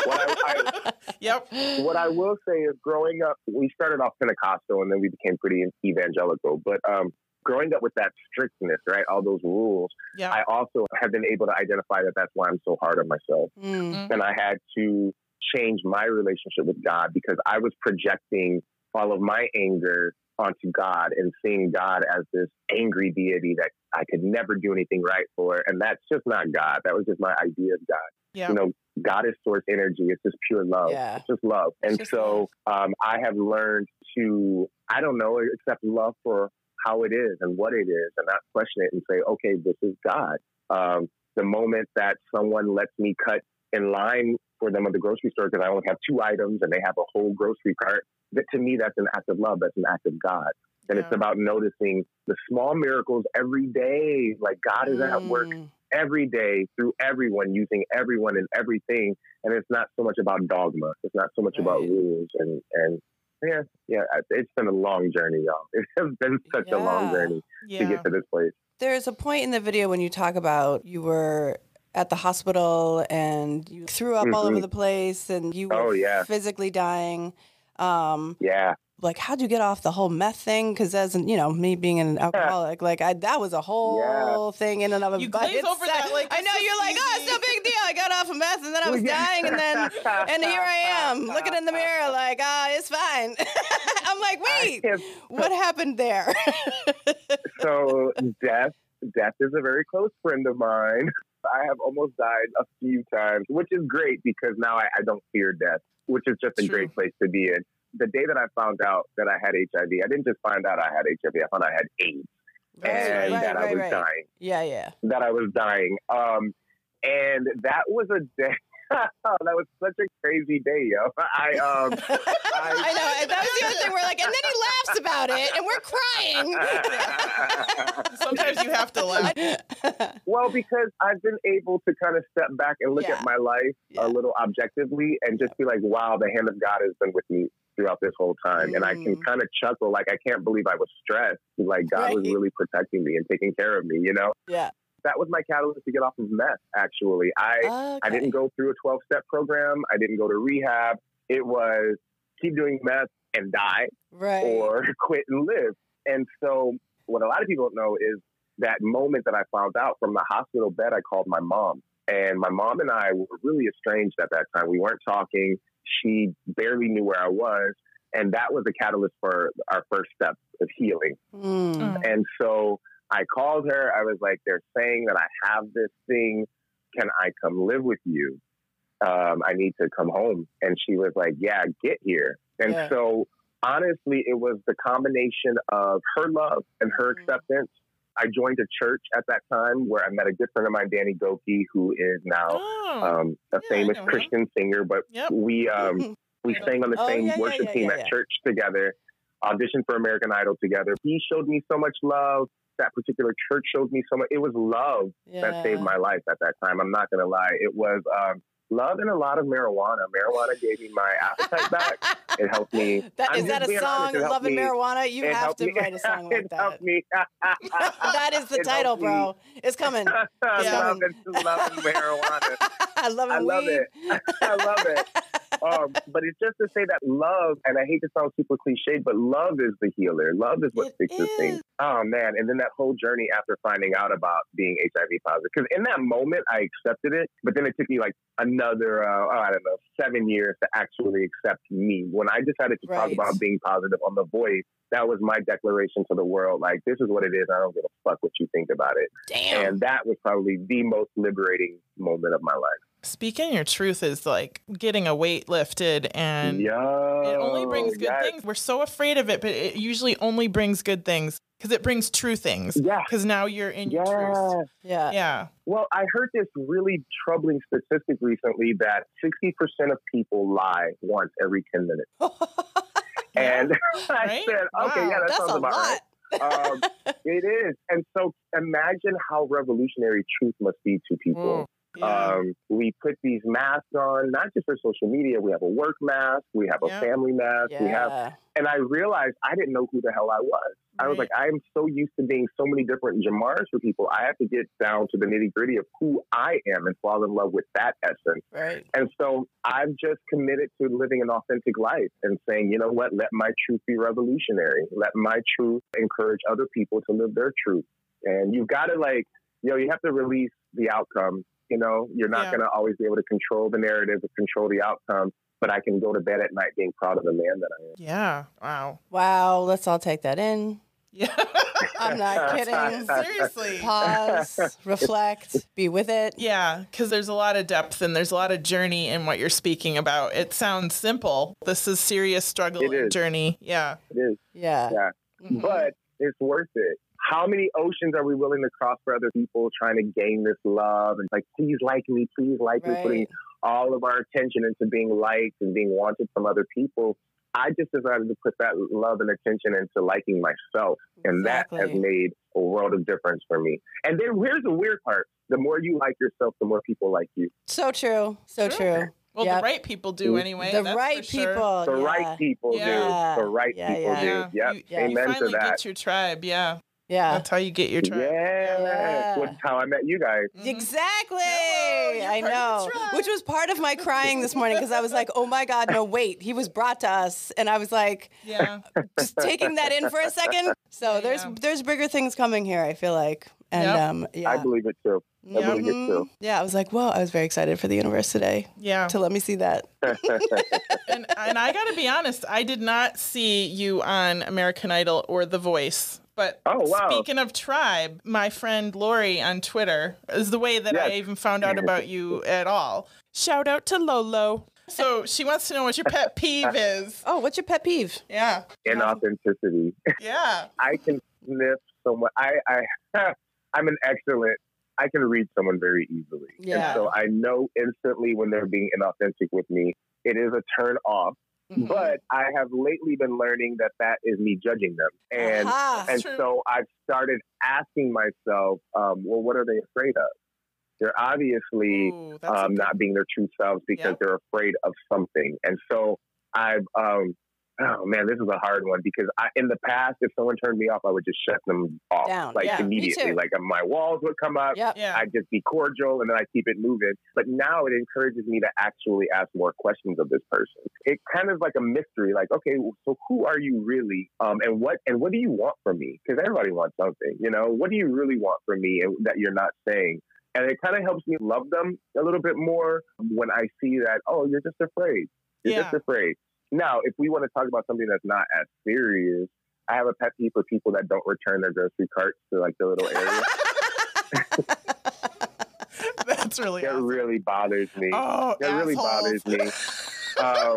what, I, yep. What I will say is, growing up, we started off Pentecostal and then we became pretty evangelical. But um, growing up with that strictness, right, all those rules, Yeah. I also have been able to identify that that's why I'm so hard on myself. Mm. And I had to change my relationship with God because I was projecting all of my anger onto God and seeing God as this angry deity that I could never do anything right for. And that's just not God. That was just my idea of God. Yeah. You know, God is source energy. It's just pure love. Yeah. It's just love. It's And just so um, I have learned to, I don't know, accept love for how it is and what it is and not question it and say, okay, this is God. Um, the moment that someone lets me cut in line for them at the grocery store because I only have two items and they have a whole grocery cart, that to me, that's an act of love. That's an act of God. And it's about noticing the small miracles every day. Like God is at work Mm. every day through everyone, using everyone and everything. And it's not so much about dogma. It's not so much about rules. And and yeah, yeah, it's been a long journey, y'all. It has been such a long Yeah. journey to get to this place. There's a point in the video when you talk about you were at the hospital and you threw up all over Mhm. the place and you were Oh, yeah. physically dying. Um, Yeah, like how'd you get off the whole meth thing? Because as you know, me being an alcoholic, like I that was a whole thing in and of You glaze over that itself. like I know just you're like, oh, it's no big deal. I got off of meth and then I was dying and then and here I am looking in the mirror like, ah, it's fine. I'm like, wait, what happened there? so death death is a very close friend of mine. I have almost died a few times, which is great because now I, I don't fear death, which is just a True. great place to be in. The day that I found out that I had HIV, I didn't just find out I had HIV, I found out I had AIDS and right, that I was right. dying. Yeah, yeah. That I was dying. Um, and that was a day. that was such a crazy day, yo. I um, I know. That was the other thing. We're like, and then he laughs about it, and we're crying. Sometimes you have to laugh. Well, because I've been able to kind of step back and look Yeah. at my life Yeah. a little objectively and just be like, wow, the hand of God has been with me throughout this whole time. And I can Mm. kind of chuckle, like, I can't believe I was stressed. Like, God was really protecting me and taking care of me, you know? yeah. That was my catalyst to get off of meth, actually. I, I didn't go through a 12 step program, I didn't go to rehab. It was keep doing meth and die Right. or quit and live. And so, what a lot of people don't know is that moment that I found out from the hospital bed, I called my mom. And my mom and I were really estranged at that time. We weren't talking. She barely knew where I was. And that was the catalyst for our first step of healing. Mm. And so I called her. I was like, they're saying that I have this thing. Can I come live with you? Um, I need to come home. And she was like, yeah, get here. And Yeah. so honestly, it was the combination of her love and her Mhm. acceptance. I joined a church at that time where I met a good friend of mine, Danny Gokey, who is now Oh, um, a Yeah, famous him. Christian singer. But Yep. we um, we sang on the Oh, same yeah, worship team at church together, auditioned for American Idol together. He showed me so much love. That particular church showed me so much. It was love that saved my life at that time. I'm not going to lie. It was um, love and a lot of marijuana. Marijuana gave me my appetite back. It helped me. That, I'm is that a song, honest, it helped Love and me- Marijuana? You it have to me- write a song like it that. helped me. that is the It title, helped me. bro. It's coming. love, and, love and marijuana. I love it. I love weed. it. I love it. Um, but it's just to say that love, and I hate to sound super cliche, but love is the healer. Love is what It fixes things. Oh man! And then that whole journey after finding out about being HIV positive, because in that moment I accepted it, but then it took me like another, uh, oh, I don't know, seven years to actually accept me. When I decided to talk about being positive on The Voice, that was my declaration to the world. Like, this is what it is. I don't give a fuck what you think about it. Damn. And that was probably the most liberating moment of my life. Speaking your truth is like getting a weight lifted and Yo, it only brings good yes. things. We're so afraid of it, but it usually only brings good things because it brings true things. Yeah. Because now you're in your Yeah. truth. yeah. Yeah. Well, I heard this really troubling statistic recently that 60% of people lie once every 10 minutes. And I Right? said, okay, Wow. yeah, that That's sounds a about lot. right. Um, it is. And so imagine how revolutionary truth must be to people. Yeah. Um, we put these masks on, not just for social media. We have a work mask, we have a family mask, we have and I realized I didn't know who the hell I was. I was like, I am so used to being so many different Jamars for people. I have to get down to the nitty gritty of who I am and fall in love with that essence. Right. And so I've just committed to living an authentic life and saying, you know what, let my truth be revolutionary. Let my truth encourage other people to live their truth. And you've got to like, you know, you have to release the outcome. You know, you're not Yeah. going to always be able to control the narrative or control the outcome. But I can go to bed at night being proud of the man that I am. Yeah. Wow. Wow. Let's all take that in. Yeah. I'm not kidding. Seriously. Pause, reflect, be with it. Yeah, because there's a lot of depth and there's a lot of journey in what you're speaking about. It sounds simple. This is serious struggle and journey. Yeah. It is. Yeah. Yeah. Mhm. but it's worth it. How many oceans are we willing to cross for other people trying to gain this love and like, please like me, please like me, putting all of our attention into being liked and being wanted from other people. I just decided to put that love and attention into liking myself. And that has made a world of difference for me. And then here's the weird part. The more you like yourself, the more people like you. So true. So True. true. Well, Yep. the right people do mm. anyway. the that's right for sure. people. The yeah. right people Yeah. do. The right Yeah, people yeah. do. Yeah. Yep. You, Yeah. you Amen to that. get your tribe. Yeah. Yeah. That's how you get your tribe. Yeah. Yeah. That's how I met you guys. Mhm. Exactly. Hello, I know. Which was part of my crying this morning because I was like, oh my God, no, wait. He was brought to us. And I was like, Yeah. just taking that in for a second. So Yeah, there's there's bigger things coming here, I feel like. And Yep. um yeah. I believe it too. I Yeah. believe it too. Mhm. Yeah, I was like, whoa, I was very excited for the universe today Yeah. to let me see that. and and I got to be honest, I did not see you on American Idol or The Voice. But Oh, wow. speaking of tribe, my friend Lori on Twitter is the way that I even found out about you at all. Shout out to Lolo. So she wants to know what your pet peeve is. Oh, what's your pet peeve? Yeah. Inauthenticity. Yeah. I can sniff someone. I, I, I'm an excellent. I can read someone very easily. Yeah. And so I know instantly when they're being inauthentic with me. It is a turn off. Mhm. But I have lately been learning that that is me judging them. And Aha. and True. so I've started asking myself, um, well, what are they afraid of? They're obviously Ooh, um, not being their true selves because Yep. they're afraid of something. And so I've um, Oh man, this is a hard one because I, in the past, if someone turned me off, I would just shut them off Down. like Yeah, immediately. Like uh, my walls would come up. Yep. Yeah. I'd just be cordial and then I keep it moving. But now it encourages me to actually ask more questions of this person. It kind of like a mystery, like, okay, so who are you really? Um, and what and what do you want from me? Because everybody wants something, you know. What do you really want from me and that you're not saying? And it kind of helps me love them a little bit more when I see that, oh, you're just afraid. You're Yeah. just afraid. Now, if we want to talk about something that's not as serious, I have a pet peeve for people that don't return their grocery carts to like the little area. That's really That awesome. really bothers me. Oh, that really bothers me. Um,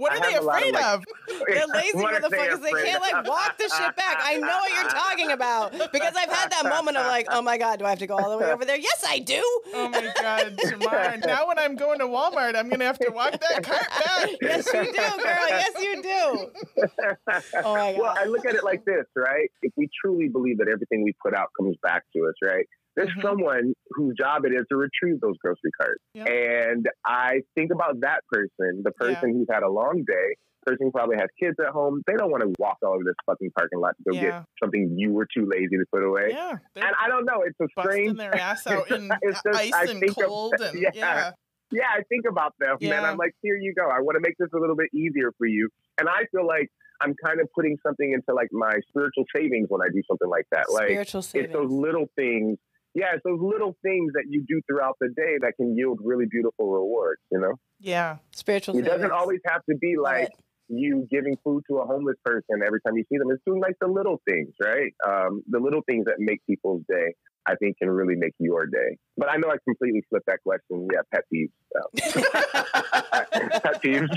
What are they have a of, afraid like- of? They're lazy motherfuckers. They afraid can't like walk the shit back. I know what you're talking about because I've had that moment of like, oh my god, do I have to go all the way over there? Yes, I do. Oh my God, Jamar. Now when I'm going to Walmart, I'm going to have to walk that cart back. Yes, you do, girl. Yes, you do. Oh my well. I look at it like this, right? If we truly believe that everything we put out comes back to us, right? There's Mhm. someone whose job it is to retrieve those grocery carts. Yeah. And I think about that person, the person who's had a long day, person who probably has kids at home. They don't want to walk all over this fucking parking lot to go Yeah. get something you were too lazy to put away. Yeah. And I don't know, it's a strange their ass out in just- ice I and think of- and yeah. yeah. yeah, I think about them, Yeah. and I'm like, here you go. I want to make this a little bit easier for you. And I feel like I'm kind of putting something into like my spiritual savings when I do something like that. Like it's those little things. Yeah, it's those little things that you do throughout the day that can yield really beautiful rewards. You know, Yeah. Spiritual it doesn't always have to be like it. you giving food to a homeless person every time you see them. It's doing like the little things, right? Um, the little things that make people's day. I think can really make your day. But I know I completely flipped that question. Yeah, pet peeves. So. pet peeves.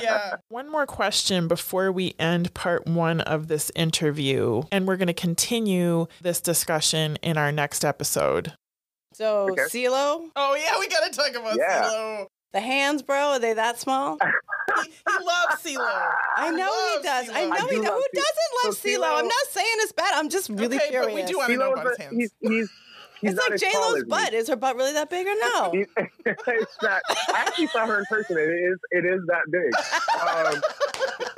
yeah. One more question before we end part one of this interview. And we're going to continue this discussion in our next episode. So Okay. CeeLo, Oh, yeah. We got to talk about Yeah. CeeLo. the hands, bro, are they that small? He, he loves CeeLo. I know he love does. I know I he do does. Who Ce- doesn't love so CeeLo? I'm not saying it's bad. I'm just really okay, curious. but we do want to know CeeLo's about his a- hands. he's, he's, he's it's not like as J tall Lo's as me. butt. Is her butt really that big or no? It's not. I actually saw her in person. It is. It is that big. Um,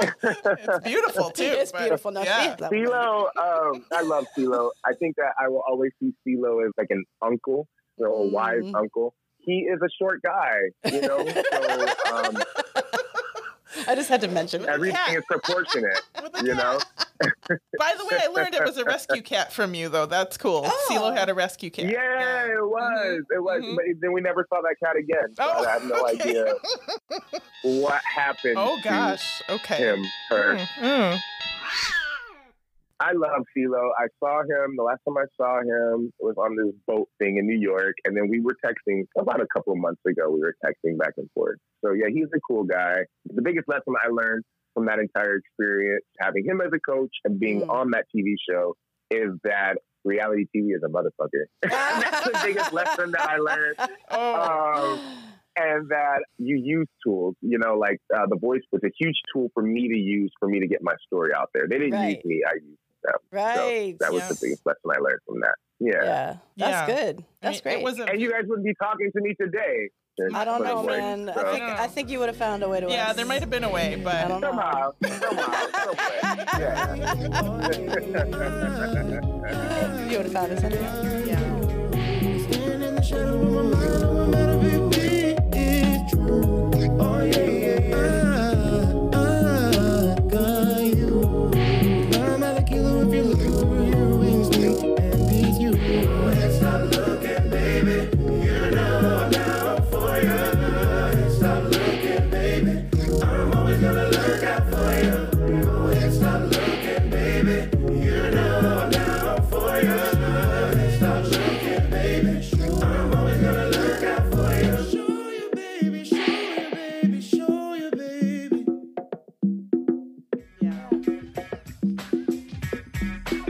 it's beautiful, too. it's beautiful. No, yeah. she- CeeLo, um, I love CeeLo. I think that I will always see CeeLo as like an uncle, you know, a wise Mhm. uncle. He is a short guy, you know, so um, I just had to mention it. everything cat. is proportionate, you cat. know. By the way, I learned it was a rescue cat from you, though. That's cool. Oh. CeeLo had a rescue cat. Yeah, it was. It was. Mhm. But then we never saw that cat again. So Oh, I have no okay. idea what happened. Oh, to gosh. Okay. him, her. Mm, mm. I love CeeLo. I saw him the last time I saw him was on this boat thing in New York, and then we were texting about a couple of months ago. We were texting back and forth. So yeah, he's a cool guy. The biggest lesson I learned from that entire experience, having him as a coach and being Mm. on that TV show, is that reality TV is a motherfucker. That's the biggest lesson that I learned. Oh, Um, and that you use tools. You know, like uh, the voice was a huge tool for me to use for me to get my story out there. They didn't Right. use me; I used them. right. That was Yes. the biggest lesson I learned from that. Yeah. yeah. That's Yeah. good. I That's mean, great. It was a, And you guys wouldn't be talking to me today. I don't know, But, man. so- I think I I think you would have found a way to. yeah, us. there might have been a way, I but don't know. Somehow, somehow, somewhere. you would have found us anyway. yeah.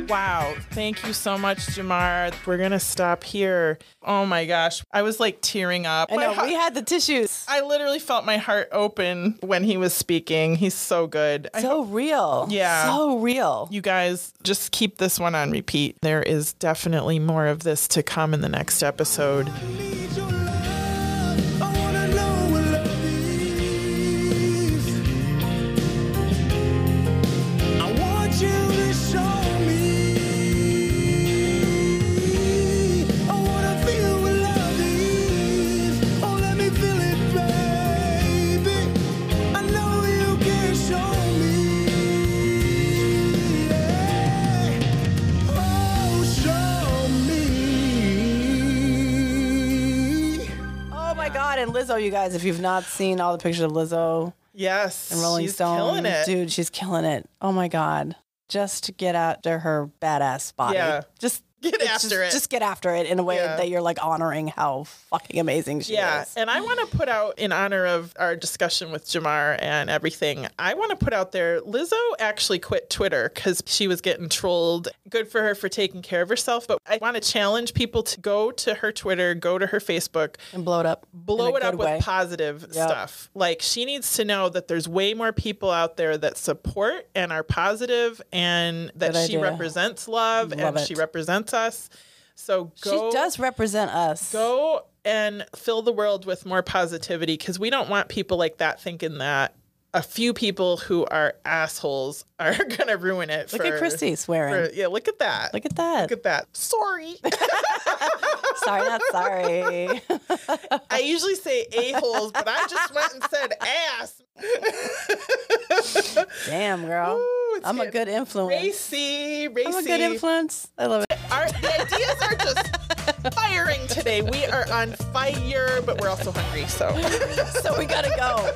Wow. Thank you so much, Jamar. We're going to stop here. Oh my gosh. I was like tearing up. I know heart- we had the tissues. I literally felt my heart open when he was speaking. He's so good. I So real. Yeah. So real. you guys just keep this one on repeat. There is definitely more of this to come in the next episode. Lizzo, you guys. If you've not seen all the pictures of Lizzo Yes. and Rolling she's Stone, killing it. dude, she's killing it. Oh my god, just get after her badass body. Yeah. just Get it's after just, it. Just get after it in a way Yeah. that you're like honoring how fucking amazing she Yeah, is. Yeah. And I want to put out in honor of our discussion with Jamar and everything. I want to put out there Lizzo actually quit Twitter because she was getting trolled. Good for her for taking care of herself, but I want to challenge people to go to her Twitter, go to her Facebook, And blow it up. blow it up good with positive Yep. stuff. Like she needs to know that there's way more people out there that support and are positive and that Good she idea. represents love, Love and it. she represents us. So go. She does represent us. go and fill the world with more positivity because we don't want people like that thinking that a few people who are assholes are gonna ruin it. Look for, at Christy swearing. for- yeah, look at that. Look at that. Look at that. Sorry. sorry, not sorry. I usually say a-holes, but I just went and said ass. Damn, girl. Ooh, I'm a good influence. Racy, racy. I'm a good influence. I love it. Our, the ideas are just firing today. We are on fire, but we're also hungry. So, So we gotta go.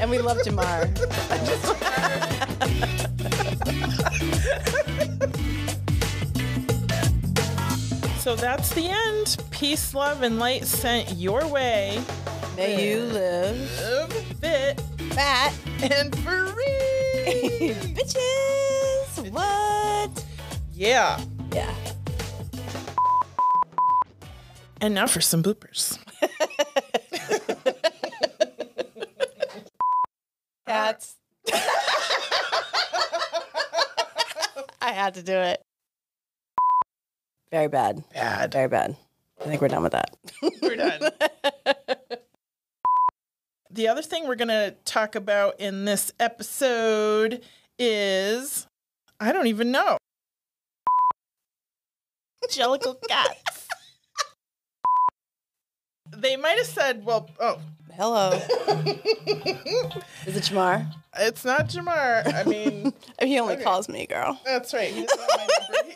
And we love Jamar. so that's the end. Peace, love, and light sent your way. May you live Live fit fat. and free. Bitches. What? yeah. Yeah. And now for some bloopers. Cats. I had to do it. Very bad. Bad. Very bad. I think we're done with that. We're done. the other thing we're going to talk about in this episode is I don't even know. Jellicle cats. They might have said, well, oh, Hello. Is it Jamar? it's not Jamar. I mean, He only Okay. calls me girl. that's right. He doesn't my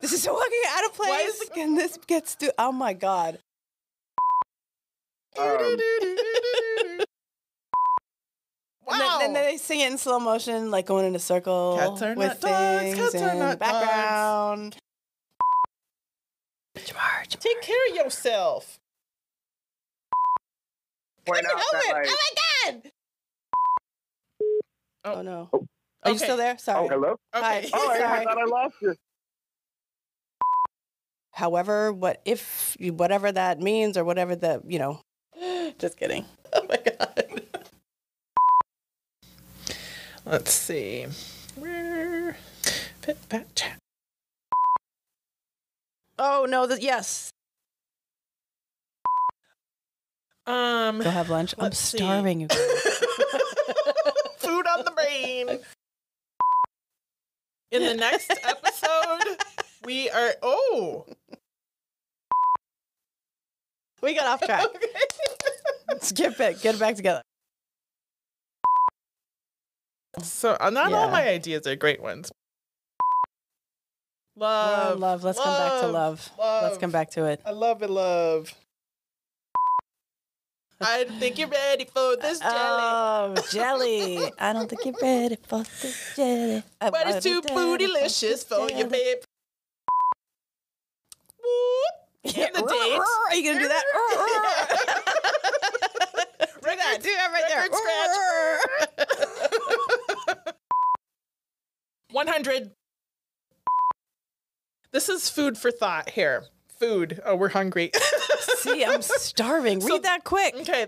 This is so fucking out of place. Why is and this gets to oh my god. Um, And then, they sing it in slow motion, like going in a circle Cats are with not dogs, cats are not the background. Jamar, Jamar. Take care of yourself. point out that like, oh my god! Oh. Oh, no. Are you still there? Sorry. oh hello. Okay. Hi. Oh, I, I Sorry. thought I lost you. However, what if you- whatever that means or whatever the you know. Just kidding. Oh my god. Let's see. Where Fit Phat Chat. Oh no! The, yes. Um Go have lunch. I'm see. starving you. guys. food on the brain. In the next episode, we are oh we got off track. okay. Skip it. Get it back together. So uh, not all my ideas are great ones. Love, love. Let's come back to love. Let's come back to it. I love it, love. I think you're ready for this jelly. Oh, jelly. I don't think you're ready for this jelly. I but it's too bootylicious for you, jelly. babe. Whoop. And the dates. Are you gonna do that? do that. Do that right there. Scratch. 100. This is food for thought here. Food. Oh, we're hungry. See, I'm starving. Read So- that quick. okay.